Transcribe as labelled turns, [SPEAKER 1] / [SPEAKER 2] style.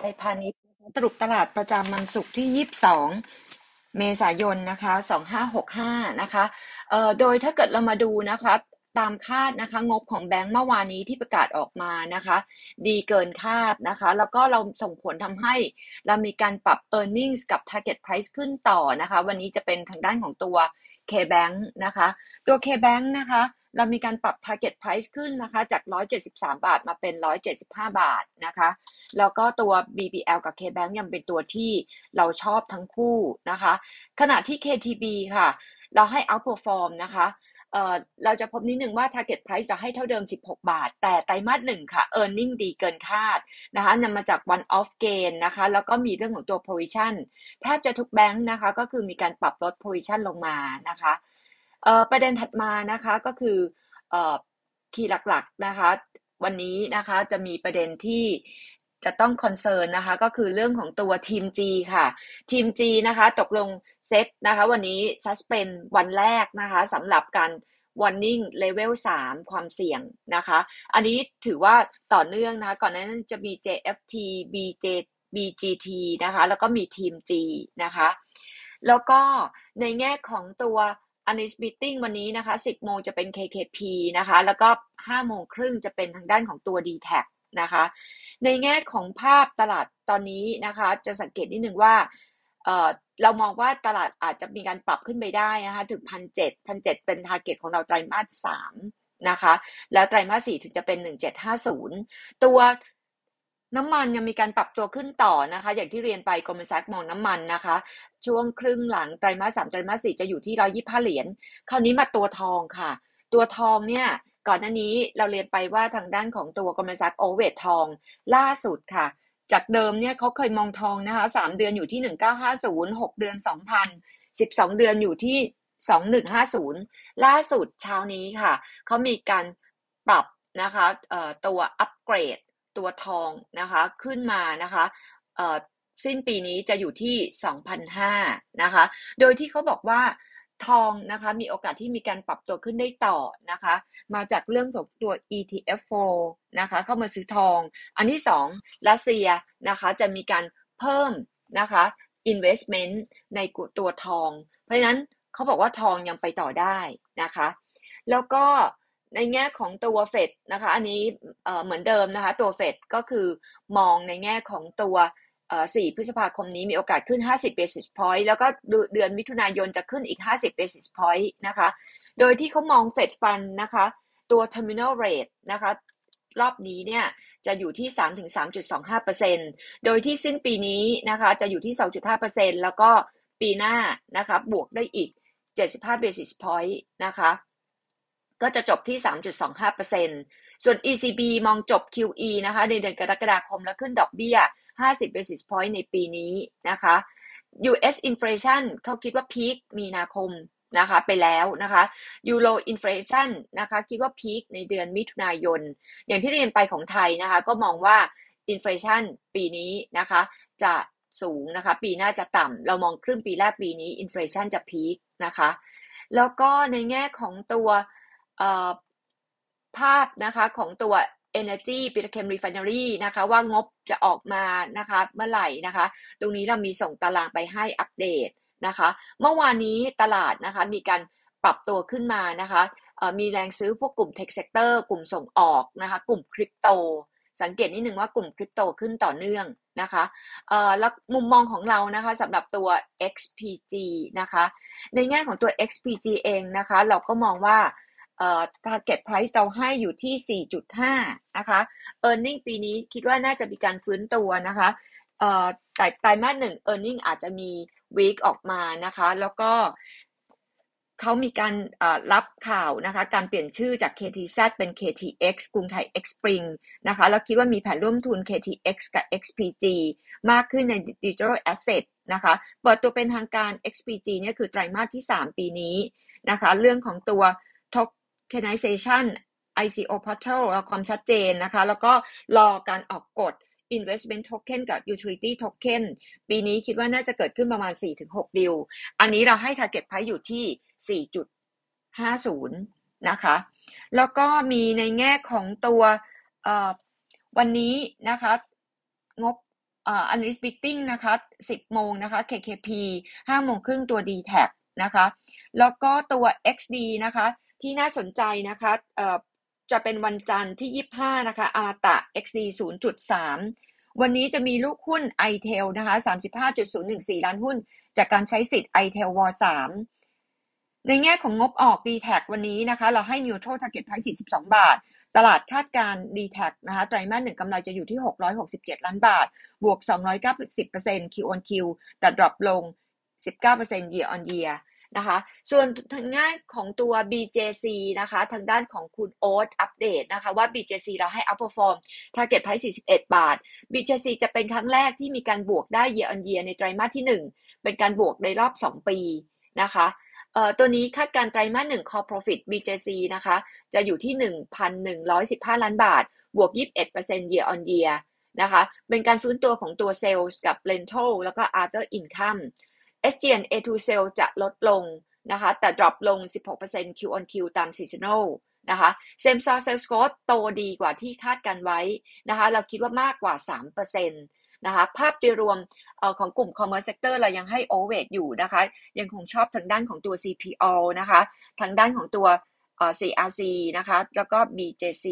[SPEAKER 1] ไทยพาณิชย์สรุปตลาดประจำมันศุกร์ที่ 22 เมษายนนะคะ 2565 นะคะ เอ่อ โดยถ้าเกิดเรามาดูนะคะตามคาดนะคะ งบของแบงก์เมื่อวานนี้ที่ประกาศออกมานะคะ ดีเกินคาดนะคะ แล้วก็เราส่งผลทำให้เรามีการปรับ e a r n i n g กับ target price ขึ้นต่อนะคะ วันนี้จะเป็นทางด้านของตัว K-Bank นะคะ ตัว K-Bank นะคะ เรามีการปรับ target price ขึ้นนะคะจาก 173 บาทมาเป็น 175 บาทนะคะ แล้วก็ตัว BBL กับ KBank ยังเป็นตัวที่เราชอบทั้งคู่นะคะ ขณะที่ KTB ค่ะ เราให้ outperform นะคะเอ่อเราจะพบนิดหนึ่งว่า target price จะให้เท่าเดิม 16 บาท แต่ไตรมาสหนึ่งค่ะ earning ดีเกินคาดนะคะนำมาจาก one off gain นะคะ แล้วก็มีเรื่องของตัว provision แทบจะทุกแบงค์นะคะ ก็คือมีการปรับลด provision ลงมานะคะ ประเด็นถัดมานะคะก็คือ key หลักๆนะคะวันนี้นะคะจะมีประเด็นที่จะต้อง concern นะคะก็คือเรื่องของตัวทีม G ค่ะ ทีม G นะคะตกลงเซตนะคะวันนี้ suspend วันแรกนะคะสำหรับการ warning level 3 ความเสี่ยงนะคะ อันนี้ถือว่าต่อเนื่องนะคะ ก่อนหน้านั้นจะมี JFT BJ BGT นะคะ แล้วก็มี TEAMG นะคะ แล้วก็ในแง่ของตัว a n a l y s t meeting วันนี้นะคะ 10 โมงจะเป็น KKP นะคะ แล้วก็ 5 โมงครึ่งจะเป็นทางด้านของตัว d t แทนะคะ ในแง่ของภาพตลาดตอนนี้นะคะ จะสังเกตนิดหนึ่งว่าเรามองว่าตลาดอาจจะมีการปรับขึ้นไปได้นะคะ ถึงพันเจ็ดพันเจ็ดเป็น target ของเราไตรมาสสามนะคะ แล้วไตรมาสสี่ถึงจะเป็นหนึ่งเจ็ดห้าศูนย์ตัว น้ำมันยังมีการปรับตัวขึ้นต่อนะคะ อย่างที่เรียนไปกรมแซกมองน้ำมันนะคะ ช่วงครึ่งหลังไตรมาสสามไตรมาสสี่จะอยู่ที่ร้อยี่ห้าเหรียญคราวนี้มาตัวทองค่ะ ตัวทองเนี่ยก่อนหน้านี้เราเรียนไปว่าทางด้านของตัวกรมแซกโอเวททองล่าสุดค่ะ จากเดิมเนี่ยเขาเคยมองทองนะคะสามเดือนอยู่ที่หนึ่งเก้าห้าศูนย์หกเดือนสองพันสิบสองเดือนอยู่ที่สองหนึ่งห้าศูนย์ล่าสุดเช้านี้ค่ะเขามีการปรับนะคะตัวอัปเกรด ตัวทองนะคะขึ้นมานะคะสิ้นปีนี้จะอยู่ที่ 2,005นะคะ โดยที่เขาบอกว่าทองนะคะมีโอกาสที่มีการปรับตัวขึ้นได้ต่อนะคะ มาจากเรื่องของตัว ETF flow นะคะเข้ามาซื้อทอง อันที่สองรัสเซียนะคะจะมีการเพิ่มนะคะ investment ในตัวทอง เพราะฉะนั้นเขาบอกว่าทองยังไปต่อได้นะคะ แล้วก็ ในแง่ของตัวเฟดนะคะ อันนี้เหมือนเดิมนะคะ ตัวเฟดก็คือมองในแง่ของตัว 4 พฤษภาคมนี้มีโอกาสขึ้น 50 basis point แล้วก็เดือนมิถุนายนจะขึ้นอีก 50 basis point นะคะ โดยที่เขามองเฟดฟันนะคะ ตัว terminal rate นะคะ รอบนี้เนี่ยจะอยู่ที่ 3-3.25%โดยที่สิ้นปีนี้นะคะจะอยู่ที่ 2.5%แล้วก็ปีหน้านะคะบวกได้อีก 75 basis point นะคะ ก็จะจบที่ 3.25%ส่วน ECB มองจบ QE นะคะในเดือนกรกฎาคมแล้วขึ้นดอกเบี้ย 50 basis point ในปีนี้นะคะ US inflation เขาคิดว่าพีคมีนาคมนะคะไปแล้วนะคะยูโรอินฟลชันนะคะคิดว่าพีคในเดือนมิถุนายน อย่างที่เรียนไปของไทยนะคะก็มองว่าinflation ปีนี้นะคะจะสูงนะคะปีหน้าจะต่ำเรามองครึ่งปีแรกปีนี้ inflation จะ peak นะคะแล้วก็ในแง่ของตัว ภาพนะคะของตัว Energy Petrochem Refinery นะคะว่างบจะออกมานะคะเมื่อไหร่นะคะ ตรงนี้เรามีส่งตารางไปให้อัปเดตนะคะ เมื่อวานนี้ตลาดนะคะมีการปรับตัวขึ้นมานะคะมีแรงซื้อพวกกลุ่ม Tech Sector กลุ่มส่งออกนะคะกลุ่มคริปโต สังเกตนิดหนึ่งว่ากลุ่มคริปโตขึ้นต่อเนื่องนะคะแล้วมุมมองของเรานะคะสำหรับตัว XPG นะคะ ในแง่ของตัว XPG เองนะคะ เราก็มองว่า target price เราให้อยู่ที่ 4.5 นะคะ earning ปีนี้คิดว่าน่าจะมีการฟื้นตัวนะคะเอ่อแต่ไตรมาสหนึ่ง earning อาจจะมี weak ออกมานะคะ แล้วก็เขามีการรับข่าวนะคะ การเปลี่ยนชื่อจาก KTZ เป็น KTX กรุงไทย X Spring นะคะ แล้วคิดว่ามีแผนร่วมทุน KTX กับ XPG มากขึ้นใน Digital Asset นะคะ เปิดตัวเป็นทางการ XPG เนี่ยคือไตรมาสที่ 3 ปีนี้นะคะ เรื่องของตัว tokenization ICO portal ราความชัดเจนนะคะ แล้วก็รอการออกกฎ investment token กับ utility token ปีนี้คิดว่าน่าจะเกิดขึ้นประมาณ 4-6 ดิว อันนี้เราให้ target price อยู่ที่ 4.50 นะคะ แล้วก็มีในแง่ของตัววันนี้นะคะ งบอ่อ analyst meeting นะคะ 10 โมงนะคะ KKP 5โมงครึ่งตัว d t a c นะคะ แล้วก็ตัว XD นะคะ ที่น่าสนใจนะคะจะเป็นวันจันทร์ที่ 25 นะคะอมตะ XD 0.3 วันนี้จะมีลูกหุ้น iTel นะคะ 35.014 ล้านหุ้น จากการใช้สิทธิ์ iTel w 3ในแง่ของงบออก d t a c วันนี้นะคะ เราให้ neutral target price 42 บาท ตลาดคาดการ d t a c นะคะ ไตรมาสหนึ่งกำไรจะอยู่ที่ 667 ล้านบาท บวก 290% Q on Q แต่ drop ลง 19% year on year นะคะ ส่วนทางด้านของตัว BJC นะคะ ทางด้านของคุณโอ๊ตอัปเดตนะคะ ว่า BJC เราให้ outperform target price 41 บาท BJC จะเป็นครั้งแรกที่มีการบวกได้ year on year ในไตรมาสที่ 1 เป็นการบวกในรอบ 2 ปีนะคะเอ่อตัวนี้คาดการไตรมาส1 core profit BJC นะคะ จะอยู่ที่ 1,115 ล้านบาท บวก 21% year on year นะคะ เป็นการฟื้นตัวของตัว sales กับ rental แล้วก็ other income SG&A to sales จะลดลงนะคะ แต่ drop ลง 16% Q on Q ตาม seasonal นะคะ same store sales growth โตดีกว่าที่คาดการไว้นะคะ เราคิดว่ามากกว่า 3%นะคะภาพโดยรวมอของกลุ่ม commerce sector เรายังให้ overweight อยู่นะคะ ยังคงชอบทางด้านของตัว CPO นะคะ ทางด้านของตัวเอ่อ CRC นะคะ แล้วก็ BJC